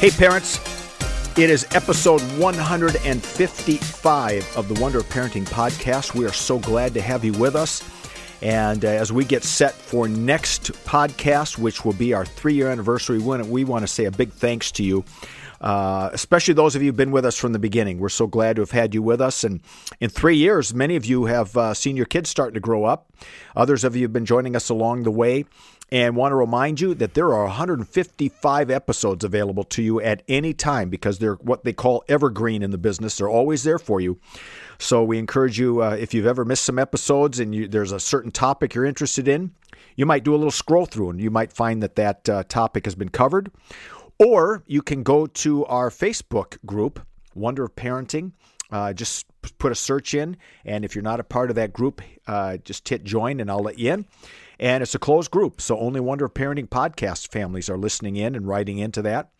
Hey, parents. It is episode 155 of the Wonder of Parenting podcast. We are so glad to have you with us. And uh, as we get set for next podcast, which will be our three year anniversary, we want to say a big thanks to you. Uh, especially those of you who've been with us from the beginning. We're so glad to have had you with us. And in three years, many of you have uh, seen your kids starting to grow up. Others of you have been joining us along the way and want to remind you that there are 155 episodes available to you at any time because they're what they call evergreen in the business. They're always there for you. So we encourage you, uh, if you've ever missed some episodes and you, there's a certain topic you're interested in, you might do a little scroll through and you might find that that uh, topic has been covered. Or you can go to our Facebook group, Wonder of Parenting. Uh, just put a search in, and if you're not a part of that group, uh, just hit join and I'll let you in. And it's a closed group, so only Wonder of Parenting podcast families are listening in and writing into that.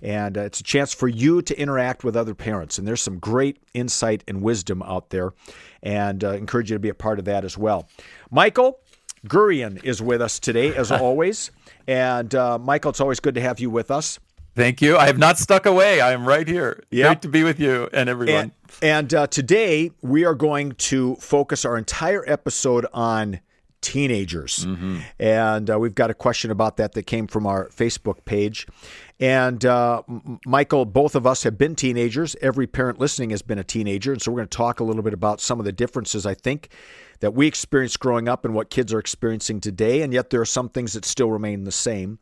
And uh, it's a chance for you to interact with other parents. And there's some great insight and wisdom out there, and uh, encourage you to be a part of that as well. Michael Gurian is with us today, as always. And uh, Michael, it's always good to have you with us. Thank you. I have not stuck away. I am right here. Yep. Great to be with you and everyone. And, and uh, today we are going to focus our entire episode on teenagers. Mm-hmm. And uh, we've got a question about that that came from our Facebook page. And uh, Michael, both of us have been teenagers. Every parent listening has been a teenager. And so we're going to talk a little bit about some of the differences, I think, that we experienced growing up and what kids are experiencing today. And yet there are some things that still remain the same.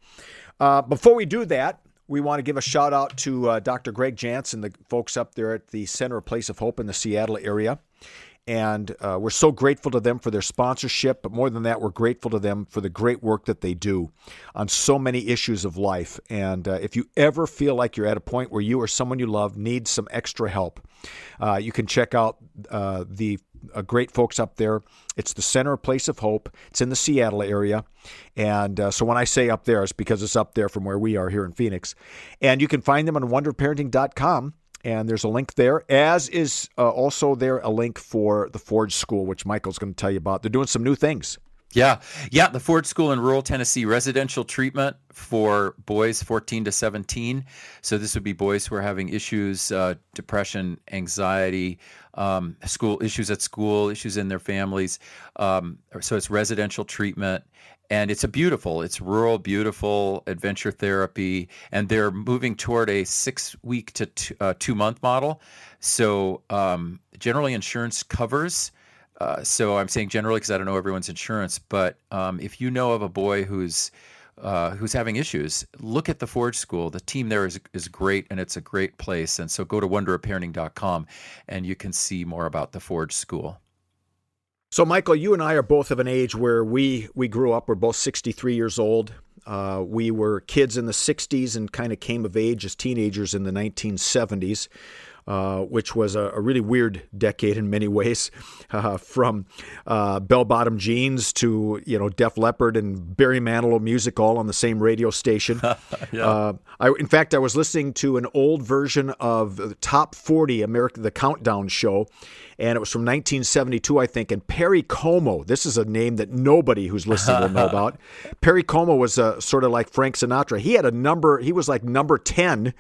Uh, before we do that, we want to give a shout out to uh, Dr. Greg Jantz, the folks up there at the Center of Place of Hope in the Seattle area. And uh, we're so grateful to them for their sponsorship. But more than that, we're grateful to them for the great work that they do on so many issues of life. And uh, if you ever feel like you're at a point where you or someone you love needs some extra help, uh, you can check out uh, the uh, great folks up there. It's the Center Place of Hope. It's in the Seattle area. And uh, so when I say up there, it's because it's up there from where we are here in Phoenix. And you can find them on wonderparenting.com and there's a link there, as is uh, also there a link for the Forge School, which Michael's going to tell you about. They're doing some new things. Yeah, yeah, the Forge School in rural Tennessee, residential treatment for boys 14 to 17. So this would be boys who are having issues, uh, depression, anxiety, um, school issues at school, issues in their families. Um, so it's residential treatment, and it's a beautiful it's rural beautiful adventure therapy and they're moving toward a six week to two, uh, two month model so um, generally insurance covers uh, so i'm saying generally because i don't know everyone's insurance but um, if you know of a boy who's uh, who's having issues, look at the Forge School. The team there is is great, and it's a great place. And so go to wonderofparenting.com, and you can see more about the Forge School. So, Michael, you and I are both of an age where we we grew up. We're both 63 years old. Uh, we were kids in the 60s and kind of came of age as teenagers in the 1970s. Uh, which was a, a, really weird decade in many ways, uh, from uh, bell-bottom jeans to you know Def Leppard and Barry Manilow music all on the same radio station. yeah. Uh, I, in fact, I was listening to an old version of the Top 40 America, the Countdown show, and it was from 1972, I think. And Perry Como, this is a name that nobody who's listening will know about. Perry Como was a, sort of like Frank Sinatra. He had a number. He was like number 10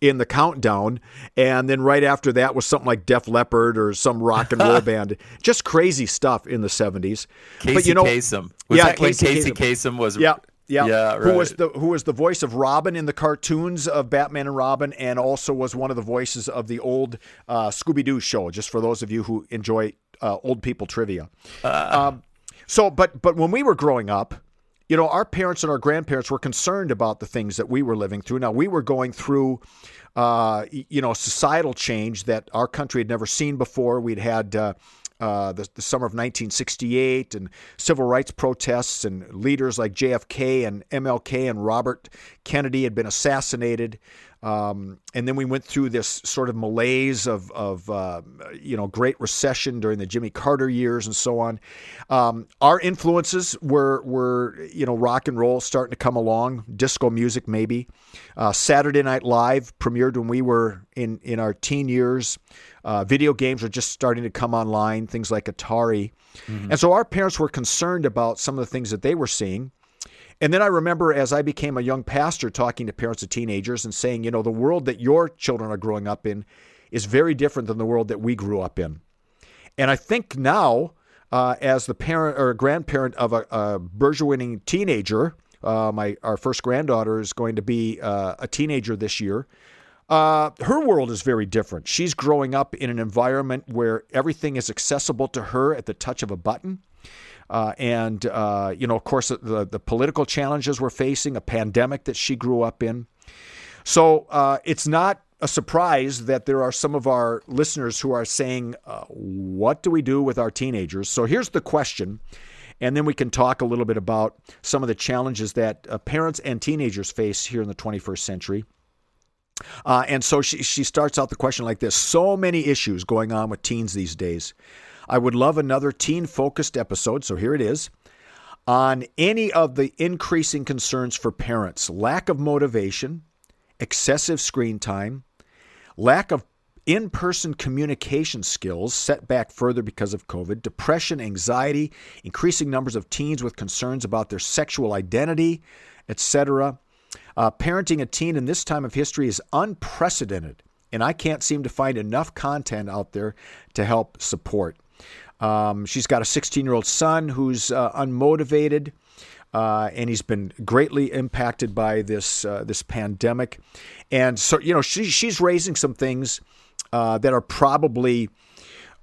in the countdown, and then right after that was something like Def Leppard or some rock and roll band. Just crazy stuff in the seventies. Casey but you know, Kasem. Was yeah, Casey, Casey Kasem. was yeah. Yeah, yeah right. who was the who was the voice of Robin in the cartoons of Batman and Robin, and also was one of the voices of the old uh, Scooby Doo show. Just for those of you who enjoy uh, old people trivia. Uh. Um, so, but but when we were growing up, you know, our parents and our grandparents were concerned about the things that we were living through. Now, we were going through, uh, you know, societal change that our country had never seen before. We'd had uh, uh, the, the, summer of 1968 and civil rights protests, and leaders like JFK and MLK and Robert Kennedy had been assassinated. Um, and then we went through this sort of malaise of, of uh, you know, Great Recession during the Jimmy Carter years and so on. Um, our influences were, were, you know, rock and roll starting to come along, disco music maybe. Uh, Saturday Night Live premiered when we were in, in our teen years. Uh, video games were just starting to come online, things like Atari. Mm-hmm. And so our parents were concerned about some of the things that they were seeing. And then I remember as I became a young pastor talking to parents of teenagers and saying, you know, the world that your children are growing up in is very different than the world that we grew up in. And I think now, uh, as the parent or grandparent of a, a burgeoning teenager, uh, my our first granddaughter is going to be uh, a teenager this year. Uh, her world is very different. She's growing up in an environment where everything is accessible to her at the touch of a button. Uh, and, uh, you know, of course, the, the political challenges we're facing, a pandemic that she grew up in. So uh, it's not a surprise that there are some of our listeners who are saying, uh, What do we do with our teenagers? So here's the question. And then we can talk a little bit about some of the challenges that uh, parents and teenagers face here in the 21st century. Uh, and so she, she starts out the question like this So many issues going on with teens these days. I would love another teen focused episode, so here it is, on any of the increasing concerns for parents lack of motivation, excessive screen time, lack of in person communication skills set back further because of COVID, depression, anxiety, increasing numbers of teens with concerns about their sexual identity, etc. Uh, parenting a teen in this time of history is unprecedented, and I can't seem to find enough content out there to help support. Um, she's got a 16 year old son who's uh, unmotivated. Uh, and he's been greatly impacted by this uh, this pandemic, and so you know she, she's raising some things uh, that are probably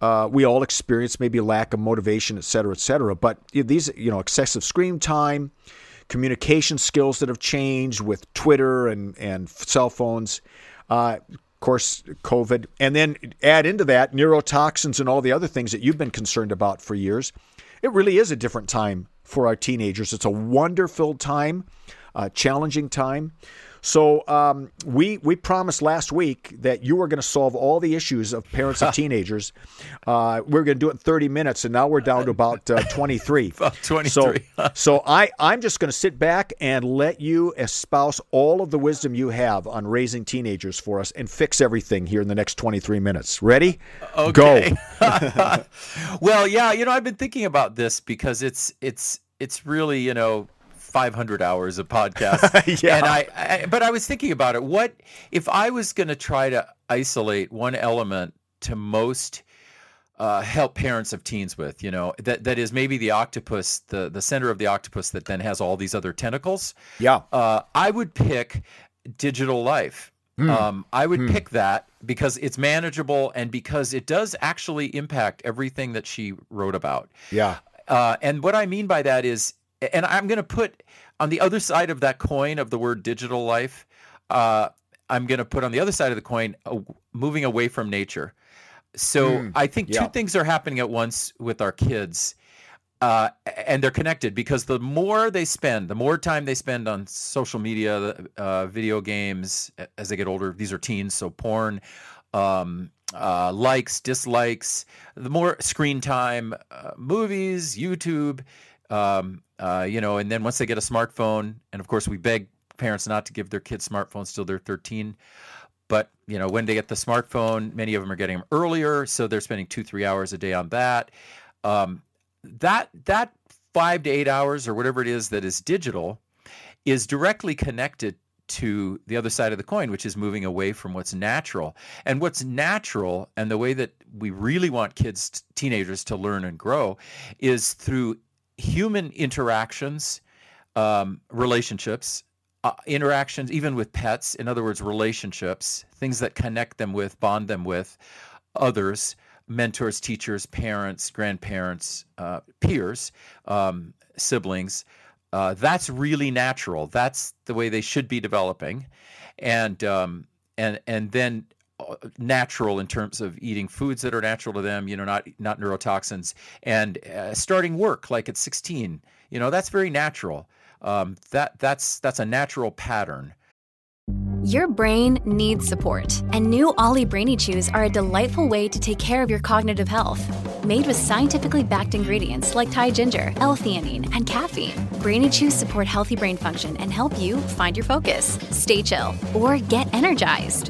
uh, we all experience, maybe lack of motivation, et cetera, et cetera. But these you know excessive screen time, communication skills that have changed with Twitter and and cell phones. Uh, course, COVID, and then add into that neurotoxins and all the other things that you've been concerned about for years. It really is a different time for our teenagers. It's a wonderful time, a challenging time. So um, we we promised last week that you were going to solve all the issues of parents of teenagers. Uh, we are going to do it in 30 minutes, and now we're down to about uh, 23. about 23. So, so I I'm just going to sit back and let you espouse all of the wisdom you have on raising teenagers for us and fix everything here in the next 23 minutes. Ready? Okay. Go. well, yeah, you know I've been thinking about this because it's it's it's really you know 500 hours of podcast. yeah. And I, I, but I was thinking about it. What if I was going to try to isolate one element to most uh, help parents of teens with, you know, that that is maybe the octopus, the the center of the octopus that then has all these other tentacles. Yeah. Uh, I would pick digital life. Mm. Um, I would mm. pick that because it's manageable and because it does actually impact everything that she wrote about. Yeah. Uh, and what I mean by that is and I'm going to put on the other side of that coin of the word digital life, uh, I'm going to put on the other side of the coin uh, moving away from nature. So mm, I think yeah. two things are happening at once with our kids. Uh, and they're connected because the more they spend, the more time they spend on social media, uh, video games as they get older. These are teens, so porn, um, uh, likes, dislikes, the more screen time, uh, movies, YouTube, um, uh, you know, and then once they get a smartphone, and of course we beg parents not to give their kids smartphones till they're 13. But you know, when they get the smartphone, many of them are getting them earlier, so they're spending two, three hours a day on that. Um, that that five to eight hours or whatever it is that is digital is directly connected to the other side of the coin, which is moving away from what's natural. And what's natural and the way that we really want kids, teenagers to learn and grow is through human interactions, um, relationships, uh, interactions, even with pets, in other words, relationships, things that connect them with, bond them with others, mentors, teachers, parents, grandparents, uh, peers, um, siblings. Uh, that's really natural. That's the way they should be developing, and um, and and then natural in terms of eating foods that are natural to them. You know, not not neurotoxins, and uh, starting work like at 16. You know, that's very natural. Um, that that's that's a natural pattern. Your brain needs support, and new OLLY Brainy Chews are a delightful way to take care of your cognitive health. Made with scientifically backed ingredients like Thai ginger, L-theanine, and caffeine, Brainy Chews support healthy brain function and help you find your focus, stay chill, or get energized.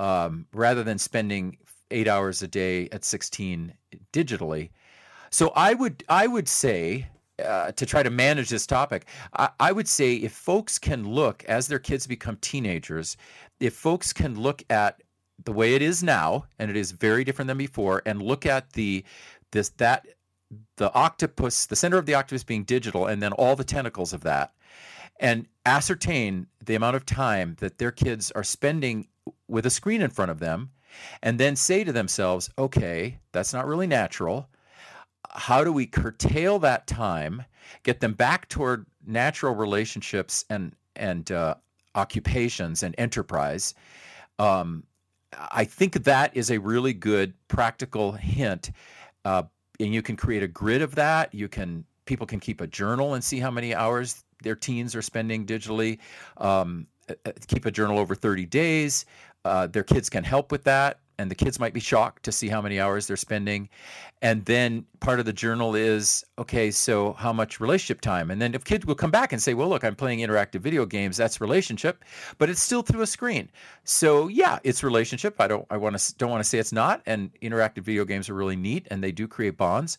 um, rather than spending eight hours a day at 16 digitally. So I would I would say uh, to try to manage this topic, I, I, would say if folks can look as their kids become teenagers, if folks can look at the way it is now, and it is very different than before, and look at the this that the octopus, the center of the octopus being digital, and then all the tentacles of that, and ascertain the amount of time that their kids are spending with a screen in front of them and then say to themselves, okay, that's not really natural. How do we curtail that time, get them back toward natural relationships and and uh, occupations and enterprise? Um, I think that is a really good practical hint, uh, and you can create a grid of that. You can people can keep a journal and see how many hours their teens are spending digitally. Um, uh, uh, keep a journal over 30 days. Uh, their kids can help with that, and the kids might be shocked to see how many hours they're spending. And then part of the journal is okay, so how much relationship time? And then if kids will come back and say, well, look, I'm playing interactive video games, that's relationship, but it's still through a screen. So yeah, it's relationship. I don't I want to don't want to say it's not. And interactive video games are really neat, and they do create bonds.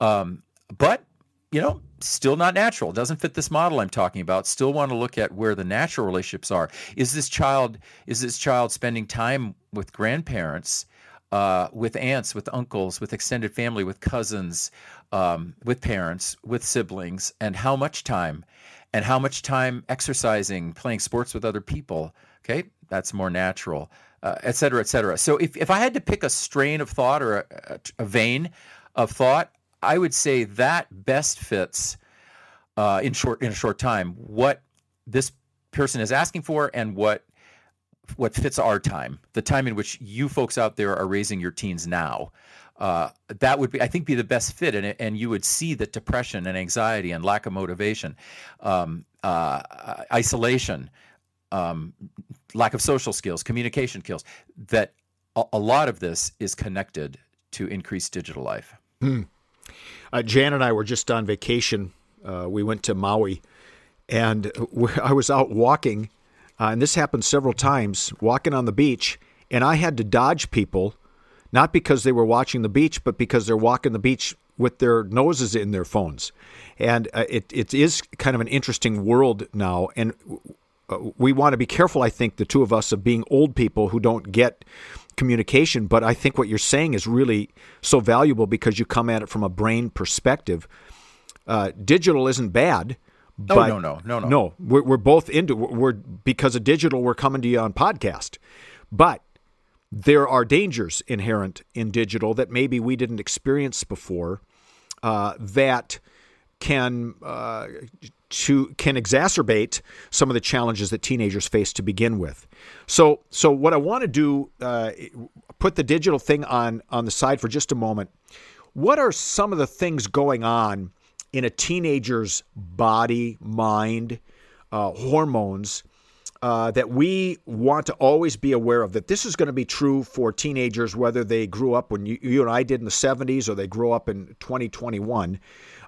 Um, but you know, still not natural. Doesn't fit this model I'm talking about. Still want to look at where the natural relationships are. Is this child is this child spending time with grandparents, uh, with aunts, with uncles, with extended family, with cousins, um, with parents, with siblings, and how much time, and how much time exercising, playing sports with other people. Okay, that's more natural, uh, et cetera, et cetera. So if if I had to pick a strain of thought or a, a, a vein of thought, I would say that best fits uh, in short in a short time what this person is asking for and what what fits our time, the time in which you folks out there are raising your teens now. Uh, that would be, I think, be the best fit, and and you would see that depression and anxiety and lack of motivation, um, uh, isolation, um, lack of social skills, communication skills. That a, a, lot of this is connected to increased digital life. Hmm. Uh, Jan and I were just on vacation. Uh, we went to Maui, and I was out walking, uh, and this happened several times, walking on the beach, and I had to dodge people, not because they were watching the beach, but because they're walking the beach with their noses in their phones. And uh, it, it is kind of an interesting world now, and we want to be careful, I think, the two of us, of being old people who don't get communication. But I think what you're saying is really so valuable because you come at it from a brain perspective. Uh, digital isn't bad. Oh, but no, no, no, no, no. We're, we're both into we're because of digital. We're coming to you on podcast, but there are dangers inherent in digital that maybe we didn't experience before. Uh, that can uh, to can exacerbate some of the challenges that teenagers face to begin with. So, so what I want to do, uh, put the digital thing on on the side for just a moment. What are some of the things going on in a teenager's body, mind, uh, hormones uh, that we want to always be aware of that this is going to be true for teenagers, whether they grew up when you, you and I did in the 70s or they grow up in 2021.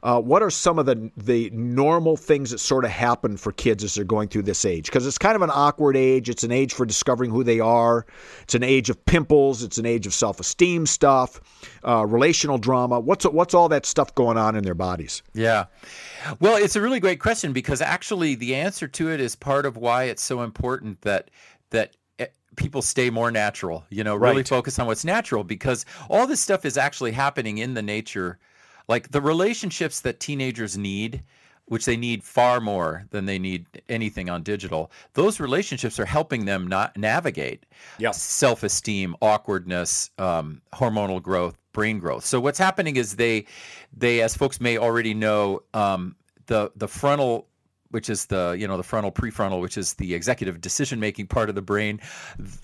Uh, what are some of the the normal things that sort of happen for kids as they're going through this age? Because it's kind of an awkward age. It's an age for discovering who they are. It's an age of pimples. It's an age of self esteem stuff, uh, relational drama. What's what's all that stuff going on in their bodies? Yeah, well, it's a really great question because actually the answer to it is part of why it's so important that that eh, people stay more natural you know really right. focus on what's natural because all this stuff is actually happening in the nature like the relationships that teenagers need which they need far more than they need anything on digital those relationships are helping them not navigate yep. self-esteem awkwardness um, hormonal growth brain growth so what's happening is they they as folks may already know um, the the frontal which is the you know the frontal prefrontal which is the executive decision making part of the brain.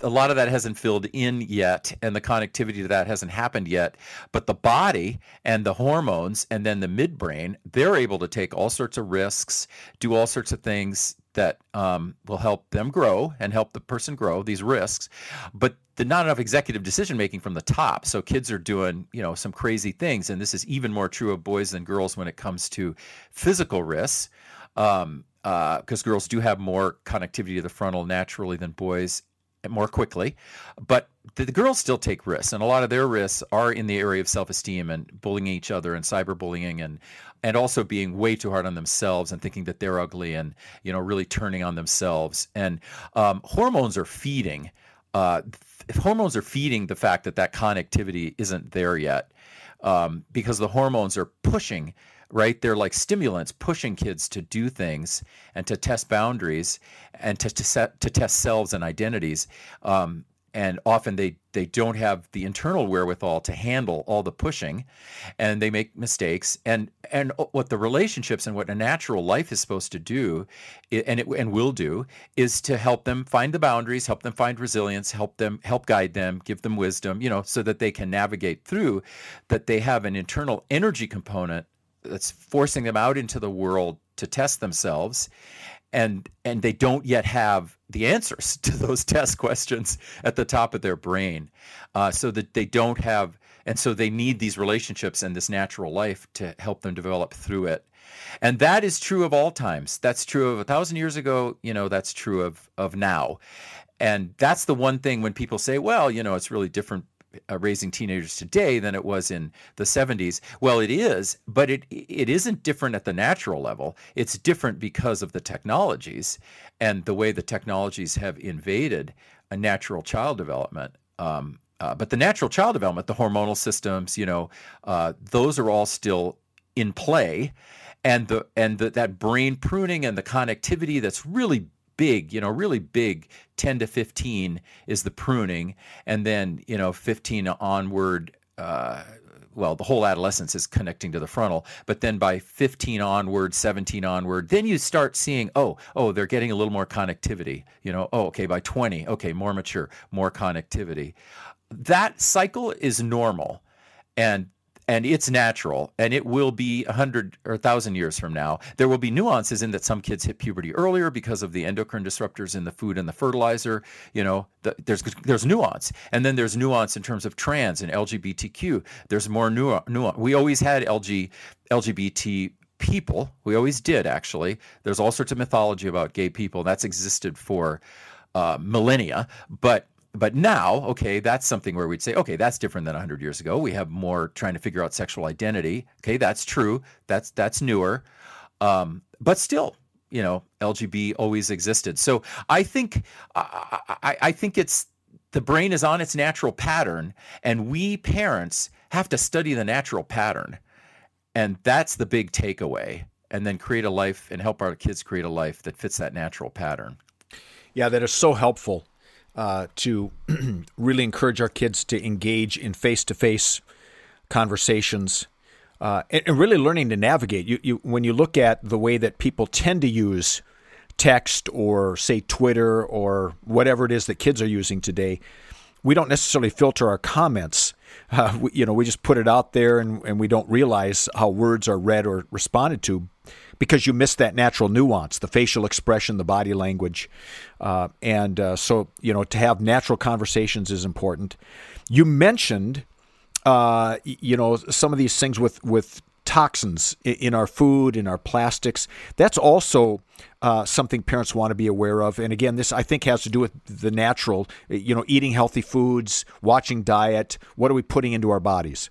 A lot of that hasn't filled in yet and the connectivity to that hasn't happened yet. But the body and the hormones and then the midbrain they're able to take all sorts of risks do all sorts of things that um, will help them grow and help the person grow these risks. But the not enough executive decision making from the top. So kids are doing you know some crazy things and this is even more true of boys than girls when it comes to physical risks um, because uh, girls do have more connectivity to the frontal naturally than boys more quickly. But the, the, girls still take risks, and a lot of their risks are in the area of self-esteem and bullying each other and cyberbullying and and also being way too hard on themselves and thinking that they're ugly and you know really turning on themselves. And um, hormones are feeding. Uh, hormones are feeding the fact that that connectivity isn't there yet um, because the hormones are pushing right? They're like stimulants pushing kids to do things and to test boundaries and to, to set to test selves and identities. Um, and often they they don't have the internal wherewithal to handle all the pushing and they make mistakes and and what the relationships and what a natural life is supposed to do and it and will do is to help them find the boundaries help them find resilience help them help guide them give them wisdom you know so that they can navigate through that they have an internal energy component that's forcing them out into the world to test themselves and and they don't yet have the answers to those test questions at the top of their brain. Uh, so that they don't have and so they need these relationships and this natural life to help them develop through it. And that is true of all times. That's true of a thousand years ago you know that's true of of now. And that's the one thing when people say well you know it's really different uh, raising teenagers today than it was in the 70s. Well, it is, but it it isn't different at the natural level. It's different because of the technologies and the way the technologies have invaded a natural child development. Um, uh, but the natural child development, the hormonal systems, you know, uh, those are all still in play, and the and the, that brain pruning and the connectivity that's really big, you know, really big, 10 to 15 is the pruning. And then, you know, 15 onward, uh, well, the whole adolescence is connecting to the frontal, but then by 15 onward, 17 onward, then you start seeing, oh, oh, they're getting a little more connectivity. You know, oh, okay, by 20, okay, more mature, more connectivity. That cycle is normal. And and it's natural and it will be a hundred or a thousand years from now. There will be nuances in that some kids hit puberty earlier because of the endocrine disruptors in the food and the fertilizer you know the, there's there's nuance. And then there's nuance in terms of trans and lgbtq there's more nuance we always had lg lgbt people we always did actually. There's all sorts of mythology about gay people that's existed for uh, millennia. But but now, okay, that's something where we'd say, okay, that's different than 100 years ago. We have more trying to figure out sexual identity. Okay, that's true. That's that's newer. Um, but still, you know, LGB always existed. So I think I, I, I think it's the brain is on its natural pattern, and we parents have to study the natural pattern, and that's the big takeaway. And then create a life and help our kids create a life that fits that natural pattern. Yeah, that is so helpful uh, to really encourage our kids to engage in face to face conversations uh, and, and, really learning to navigate. You, you, when you look at the way that people tend to use text or, say, Twitter or whatever it is that kids are using today, we don't necessarily filter our comments. Uh, we, you know, we just put it out there and, and we don't realize how words are read or responded to. Because you miss that natural nuance, the facial expression, the body language. Uh, and uh, so, you know, to have natural conversations is important. You mentioned, uh, you know, some of these things with, with toxins in our food, in our plastics. That's also uh, something parents want to be aware of. And again, this I think has to do with the natural, you know, eating healthy foods, watching diet. What are we putting into our bodies?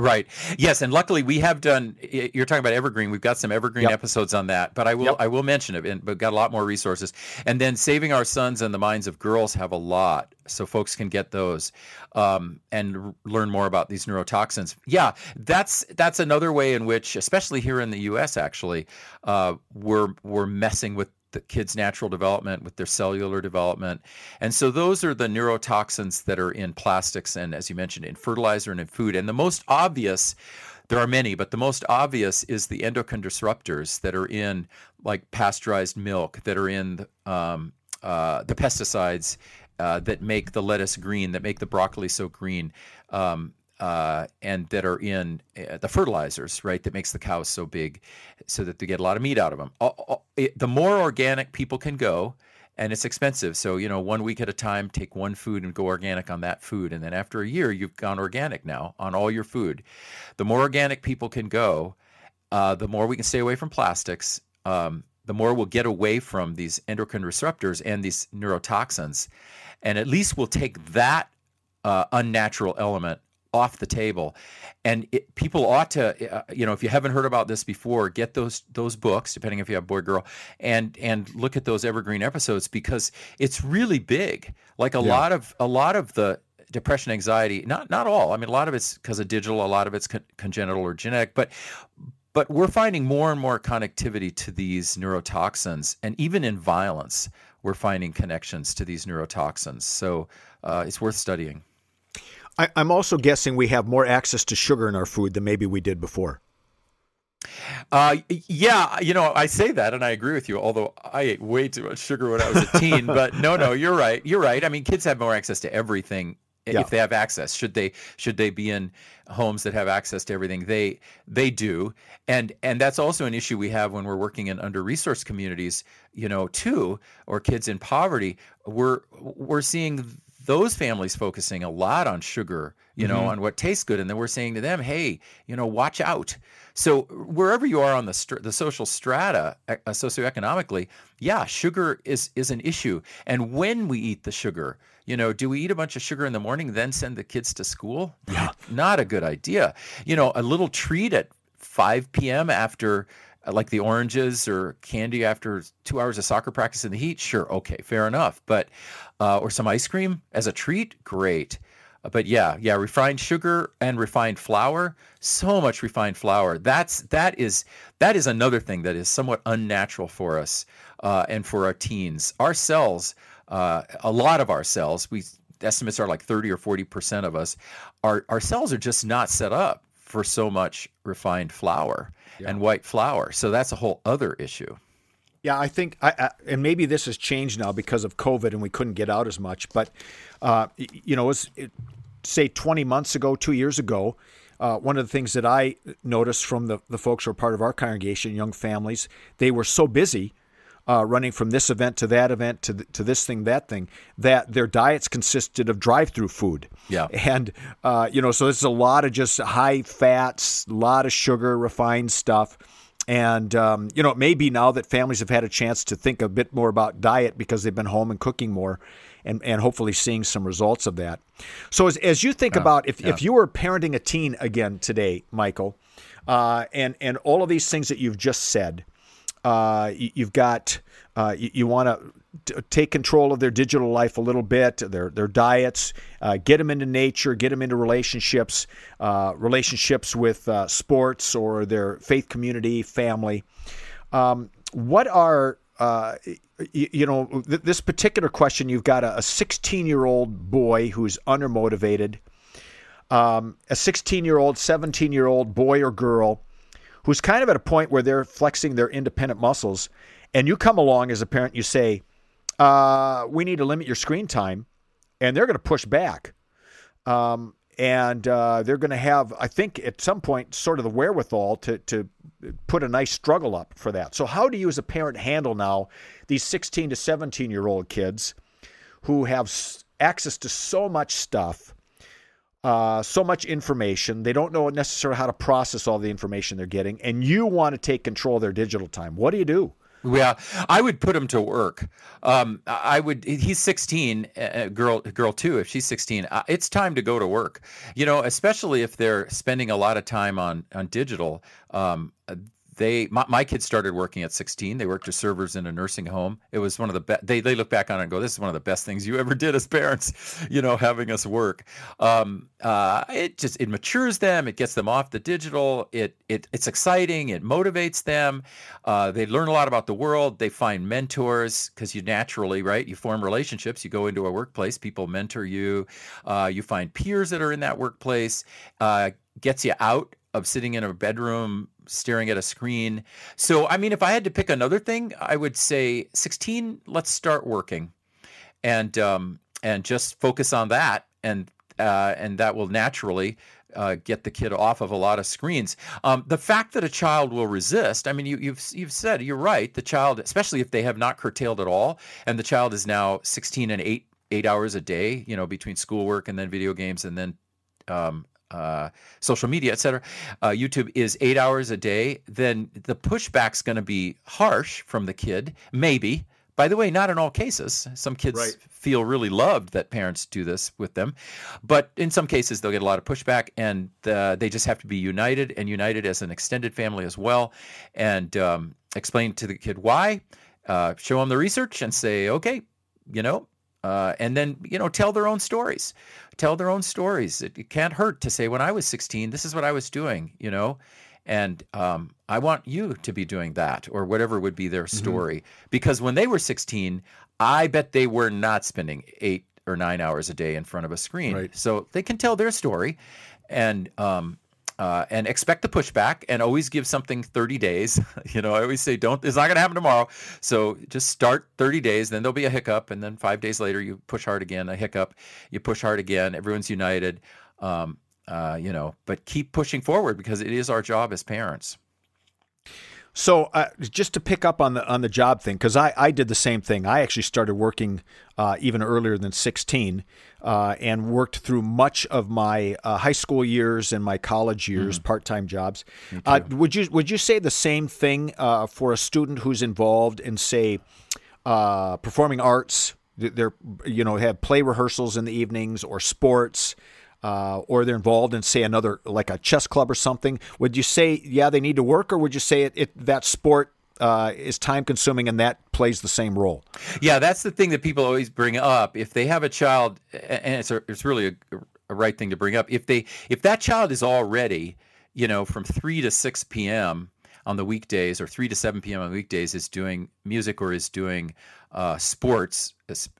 Right. Yes, and luckily we have done. You're talking about Evergreen. We've got some Evergreen Yep. episodes on that, but I will Yep. I will mention it. And but got a lot more resources. And then Saving Our Sons and the Minds of Girls have a lot, so folks can get those um, and r- learn more about these neurotoxins. Yeah, that's that's another way in which, especially here in the U.S., actually, uh, we're we're messing with the kids' natural development, with their cellular development. And so those are the neurotoxins that are in plastics and, as you mentioned, in fertilizer and in food. And the most obvious, there are many, but the most obvious is the endocrine disruptors that are in like pasteurized milk, that are in um, uh, the pesticides uh, that make the lettuce green, that make the broccoli so green. Um, uh, and that are in uh, the fertilizers, right? That makes the cows so big, so that they get a lot of meat out of them. All- all- it- the more organic people can go, and it's expensive. So you know, one week at a time, take one food and go organic on that food, and then after a year, you've gone organic now on all your food. The more organic people can go, uh, the more we can stay away from plastics. Um, the more we'll get away from these endocrine disruptors and these neurotoxins, and at least we'll take that uh, unnatural element off the table. And it, people ought to, uh, you know, if you haven't heard about this before, get those those books, depending if you have boy or girl, and and look at those evergreen episodes because it's really big. Like a lot of a lot of the depression, anxiety, not not all. I mean, a lot of it's because of digital, a lot of it's con- congenital or genetic, but but we're finding more and more connectivity to these neurotoxins, and even in violence, we're finding connections to these neurotoxins. So uh, it's worth studying. I, I'm also guessing we have more access to sugar in our food than maybe we did before. Uh, yeah, you know, I say that and I agree with you, although I ate way too much sugar when I was a teen. but no, no, you're right. You're right. I mean, kids have more access to everything Yeah. if they have access. Should they should they be in homes that have access to everything? They they do. And and that's also an issue we have when we're working in under resourced communities, you know, too, or kids in poverty. We're we're seeing those families focusing a lot on sugar, you know, on what tastes good, and then we're saying to them, "Hey, you know, watch out." So wherever you are on the str- the social strata, uh, socioeconomically, yeah, sugar is is an issue. And when we eat the sugar, you know, do we eat a bunch of sugar in the morning, then send the kids to school? Yeah, not a good idea. You know, a little treat at 5 p.m. after like the oranges or candy after two hours of soccer practice in the heat, sure, okay, fair enough. But uh, or some ice cream as a treat, great. Uh, But yeah, yeah, refined sugar and refined flour, so much refined flour. That's that is that is another thing that is somewhat unnatural for us uh, and for our teens. Our cells, uh, a lot of our cells, we estimates are like thirty or forty percent of us, our our cells are just not set up for so much refined flour and white flour. So that's a whole other issue. Yeah, I think, I, I, and maybe this has changed now because of COVID and we couldn't get out as much. But, uh, you know, it was, it, say 20 months ago, two years ago, uh, one of the things that I noticed from the, the folks who are part of our congregation, young families, they were so busy uh, running from this event to that event to, th- to this thing, that thing, that their diets consisted of drive through food. Yeah. And, uh, you know, so this is a lot of just high fats, a lot of sugar, refined stuff. And, um, you know, it may be now that families have had a chance to think a bit more about diet because they've been home and cooking more and, and hopefully seeing some results of that. So, as, as you think about if, if you were parenting a teen again today, Michael, uh, and, and all of these things that you've just said, Uh, you, you've got uh, you, you want to take control of their digital life a little bit, their their diets, uh, get them into nature, get them into relationships, uh, relationships with uh, sports or their faith community, family. Um, what are uh, you, you, know th- this particular question? You've got a 16 year old boy who's undermotivated, um, a 16 year old, 17 year old boy or girl who's kind of at a point where they're flexing their independent muscles, and you come along as a parent, you say, uh, "We need to limit your screen time," and they're going to push back. Um, and uh, they're going to have, I think, at some point, sort of the wherewithal to to put a nice struggle up for that. So, how do you, as a parent, handle now these 16 to 17 year old kids who have access to so much stuff? Uh, so much information. They don't know necessarily how to process all the information they're getting, and you want to take control of their digital time. What do you do? Yeah, I would put him to work. Um, I would. He's 16, uh, girl, girl too. If she's 16, uh, it's time to go to work. You know, especially if they're spending a lot of time on on digital. Um, they my, my, kids started working at 16 they worked as servers in a nursing home. It was one of the best they, they look back on it and go this is one of the best things you ever did as parents you know having us work. Um, uh, it just it matures them. It gets them off the digital. It, it it's exciting. It motivates them. Uh, they learn a lot about the world. They find mentors because you naturally right you form relationships. You go into a workplace. People mentor you. Uh, you find peers that are in that workplace. Uh, gets you out of sitting in a bedroom staring at a screen. So, I mean, if I had to pick another thing, I would say 16. Let's start working, and um, and just focus on that, and uh, and that will naturally. Uh, get the kid off of a lot of screens. Um, the fact that a child will resist, I mean, you, you've you've said you're right. The child, especially if they have not curtailed at all, and the child is now 16 and eight eight hours a day, you know, between schoolwork and then video games and then um, uh, social media, et cetera, uh, YouTube is eight hours a day, then the pushback's going to be harsh from the kid, maybe. By the way, not in all cases. Some kids right. feel really loved that parents do this with them, but in some cases they'll get a lot of pushback, and uh, they just have to be united and united as an extended family as well, and um, explain to the kid why. Uh, show them the research and say, okay, you know, uh, and then you know tell their own stories tell their own stories it, it, can't hurt to say when i was 16 this is what i was doing you know and um, i want you to be doing that or whatever would be their mm-hmm. story mm-hmm. because when they were 16 i bet they were not spending eight or nine hours a day in front of a screen right. so they can tell their story and um, uh, and expect the pushback and always give something 30 days. you know, I always say, don't, it's not going to happen tomorrow. So just start 30 days, then there'll be a hiccup. And then five days later, you push hard again, a hiccup, you push hard again. Everyone's united. Um, uh, you know, but keep pushing forward because it is our job as parents. So uh, just to pick up on the on the job thing, because I, I did the same thing. I actually started working uh, even earlier than 16, uh, and worked through much of my uh, high school years and my college years, mm. part time jobs. Uh, would you would you say the same thing uh, for a student who's involved in say performing arts? They're you know have play rehearsals in the evenings or sports uh, or they're involved in say another like a chess club or something, would you say yeah they need to work, or would you say it, it that sport uh, is time consuming and that plays the same role. Yeah, that's the thing that people always bring up. If they have a child, and it's a, it's really a, a, right thing to bring up. If they if that child is already, you know, from three to six p.m. on the weekdays or three to seven p.m. on weekdays is doing music or is doing uh, sports,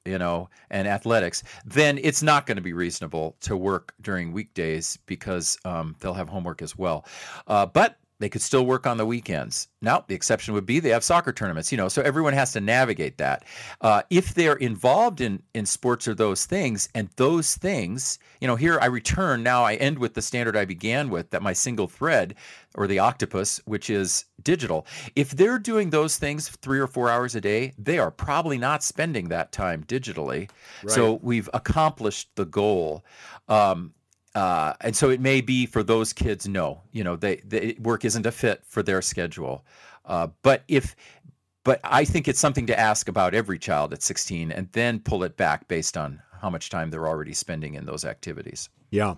you know, and athletics, then it's not going to be reasonable to work during weekdays because um, they'll have homework as well. Uh, but they could still work on the weekends. Now, the exception would be they have soccer tournaments, you know, so everyone has to navigate that. Uh, if they're involved in, in sports or those things, and those things, you know, here I return, now I end with the standard I began with, that my single thread or the octopus, which is digital. If they're doing those things three or four hours a day, they are probably not spending that time digitally. Right. So we've accomplished the goal. Um, uh, and so it may be for those kids, no, you know, they, they work isn't a fit for their schedule. Uh, but if, but I think it's something to ask about every child at 16, and then pull it back based on how much time they're already spending in those activities. Yeah.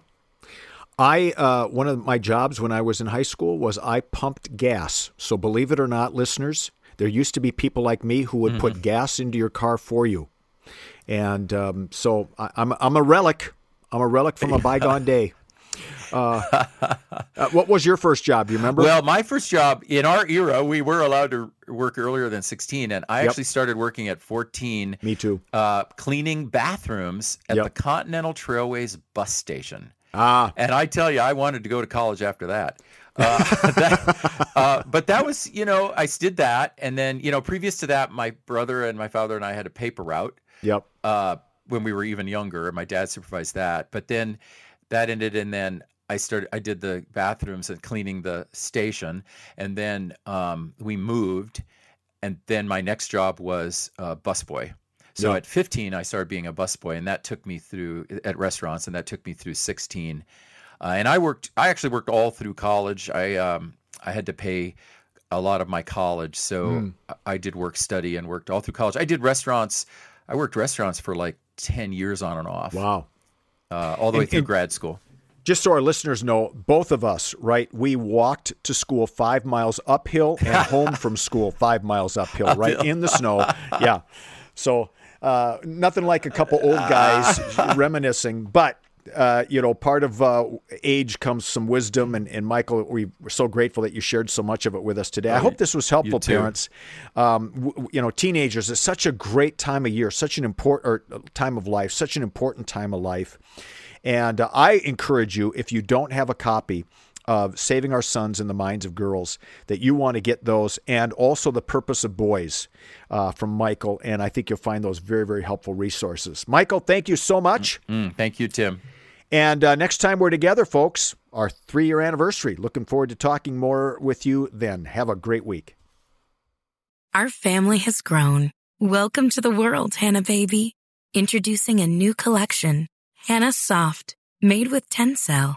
I uh, one of my jobs when I was in high school was I pumped gas. So believe it or not, listeners, There used to be people like me who would put gas into your car for you. And um, so I, I'm, I'm a relic. I'm a relic from a bygone day. Uh, uh, what was your first job? You remember? Well, my first job in our era, we were allowed to work earlier than 16, and I Yep. actually started working at 14. Me too. Uh, cleaning bathrooms at Yep. the Continental Trailways bus station. Ah, And I tell you, I wanted to go to college after that. Uh, that- uh, but that was, you know, I did that, and then, you know, previous to that, my brother and my father and I had a paper route yep. When we were even younger. My dad supervised that, but then that ended, and then I started. I did the bathrooms and cleaning the station, and then um, we moved, and then my next job was uh, busboy. So Yeah. at 15, I started being a busboy, and that took me through at restaurants, and that took me through 16. Uh, and I worked. I actually worked all through college. I um, I had to pay a lot of my college, so. I- I did work study and worked all through college. I did restaurants. I worked restaurants for like 10 years on and off, Wow. uh, all the way through and- grad school. Just so our listeners know, both of us, right? We walked to school five miles uphill and home from school five miles uphill, right in the snow. Yeah. So uh, nothing like a couple old guys reminiscing, but. Uh, you know, part of uh, age comes some wisdom, and, and Michael, we, we're so grateful that you shared so much of it with us today. I hope this was helpful, parents. Um, w- w- you know, teenagers, it's such a great time of year, such an important uh, time of life, such an important time of life. And uh, I encourage you, if you don't have a copy of Saving Our Sons in the Minds of Girls, that you want to get those, and also The Purpose of Boys uh, from Michael. And I think you'll find those very, very helpful resources. Michael, thank you so much. Mm, thank you, Tim. And uh, next time we're together, folks, our three year anniversary. Looking forward to talking more with you then. Have a great week. Our family has grown. Welcome to the world, Hanna baby. Introducing a new collection, Hanna Soft, made with Tencel.